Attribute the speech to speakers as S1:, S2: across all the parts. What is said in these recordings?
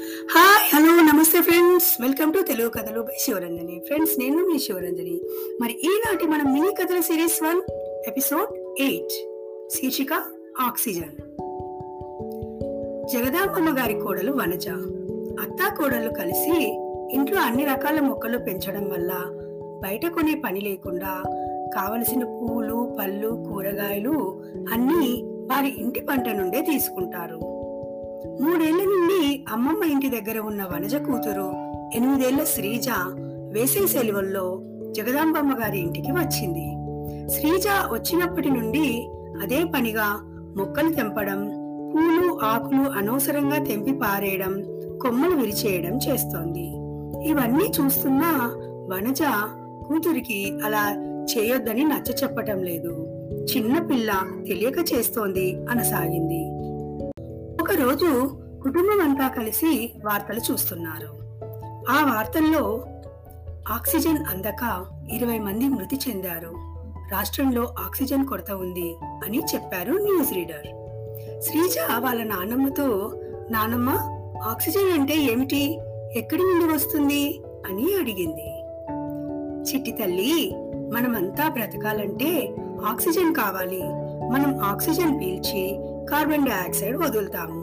S1: Hi hello నమస్తే friends welcome to Telugu కథలు by Sivaranjani friends నేను మీ శివరంజని మరి ఈనాటి మన మినీ కథల సిరీస్ వన్ ఎపిసోడ్ ఎయిట్ శీర్షిక ఆక్సిజన్ జగదాంబమ్మ గారి కోడలు వనజ. అత్త కోడలు కలిసి ఇంట్లో అన్ని రకాల మొక్కలు పెంచడం వల్ల బయట కొనే పని లేకుండా కావలసిన పూలు పళ్ళు కూరగాయలు అన్నీ వారి ఇంటి పంట నుండే తీసుకుంటారు. మూడేళ్ళ నుండి అమ్మమ్మ ఇంటి దగ్గర ఉన్న వనజ కూతురు ఎనిమిదేళ్ళ శ్రీజ వేసవి సెలవుల్లో జగదాంబమ్మ గారి ఇంటికి వచ్చింది. శ్రీజ వచ్చినప్పటి నుండి అదే పనిగా మొక్కలు తెంపడం పూలు ఆకులు అనవసరంగా తెంపి పారేయడం కొమ్మలు విరిచేయడం చేస్తోంది. ఇవన్నీ చూస్తున్నా వనజ కూతురికి అలా చేయొద్దని నచ్చ చెప్పటం లేదు. చిన్న పిల్ల తెలియక చేస్తోంది అనసాగింది. రోజు కుటుంబం అంతా కలిసి వార్తలు చూస్తున్నారు. ఆ వార్తల్లో ఆక్సిజన్ అందక ఇరవై మంది మృతి చెందారు. రాష్ట్రంలో ఆక్సిజన్ కొరత ఉంది అని చెప్పారు న్యూస్ రీడర్. శ్రీజ వాళ్ళ నానమ్మతో నానమ్మ ఆక్సిజన్ అంటే ఏమిటి? ఎక్కడి నుండి వస్తుంది? అని అడిగింది. చిట్టి తల్లి మనమంతా బ్రతకాలంటే ఆక్సిజన్ కావాలి. మనం ఆక్సిజన్ పీల్చి కార్బన్ డైఆక్సైడ్ వదులుతాము.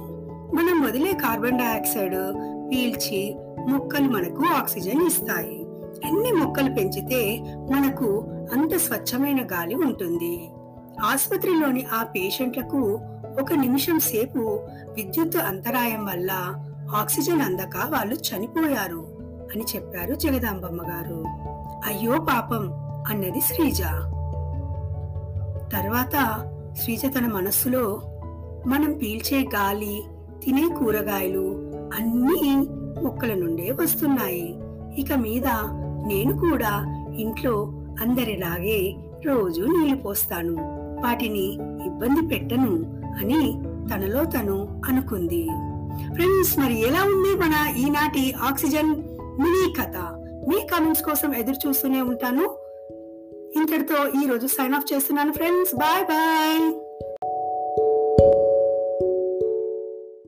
S1: మనం వదిలే కార్బన్ డైఆక్సైడ్ పీల్చి మొక్కలు మనకు ఆక్సిజన్ ఇస్తాయి. ఎన్ని మొక్కలు పెంచితే మనకు అంత స్వచ్ఛమైన గాలి ఉంటుంది. ఆసుపత్రిలోని ఆ పేషెంట్లకు ఒక నిమిషం సేపు విద్యుత్ అంతరాయం వల్ల ఆక్సిజన్ అందక వాళ్ళు చనిపోయారు అని చెప్పారు జగదాంబమ్మ గారు. అయ్యో పాపం అన్నది శ్రీజ. తర్వాత శ్రీజ తన మనస్సులో మనం పీల్చే గాలి తినే కూరగాయలు అన్నీ మొక్కల నుండే వస్తున్నాయి. ఇక మీద నేను కూడా ఇంట్లో అందరిలాగే రోజు నీళ్ళు పోస్తాను. వాటిని ఇబ్బంది పెట్టను అని తనలో తను అనుకుంది. ఫ్రెండ్స్ మరి ఎలా ఉంది మన ఈనాటి ఆక్సిజన్ మినీ కథ? మీ కామెంట్స్ కోసం ఎదురు చూస్తూనే ఉంటాను. ఇంతటితో ఈ రోజు సైన్ ఆఫ్ చేస్తున్నాను ఫ్రెండ్స్. Bye bye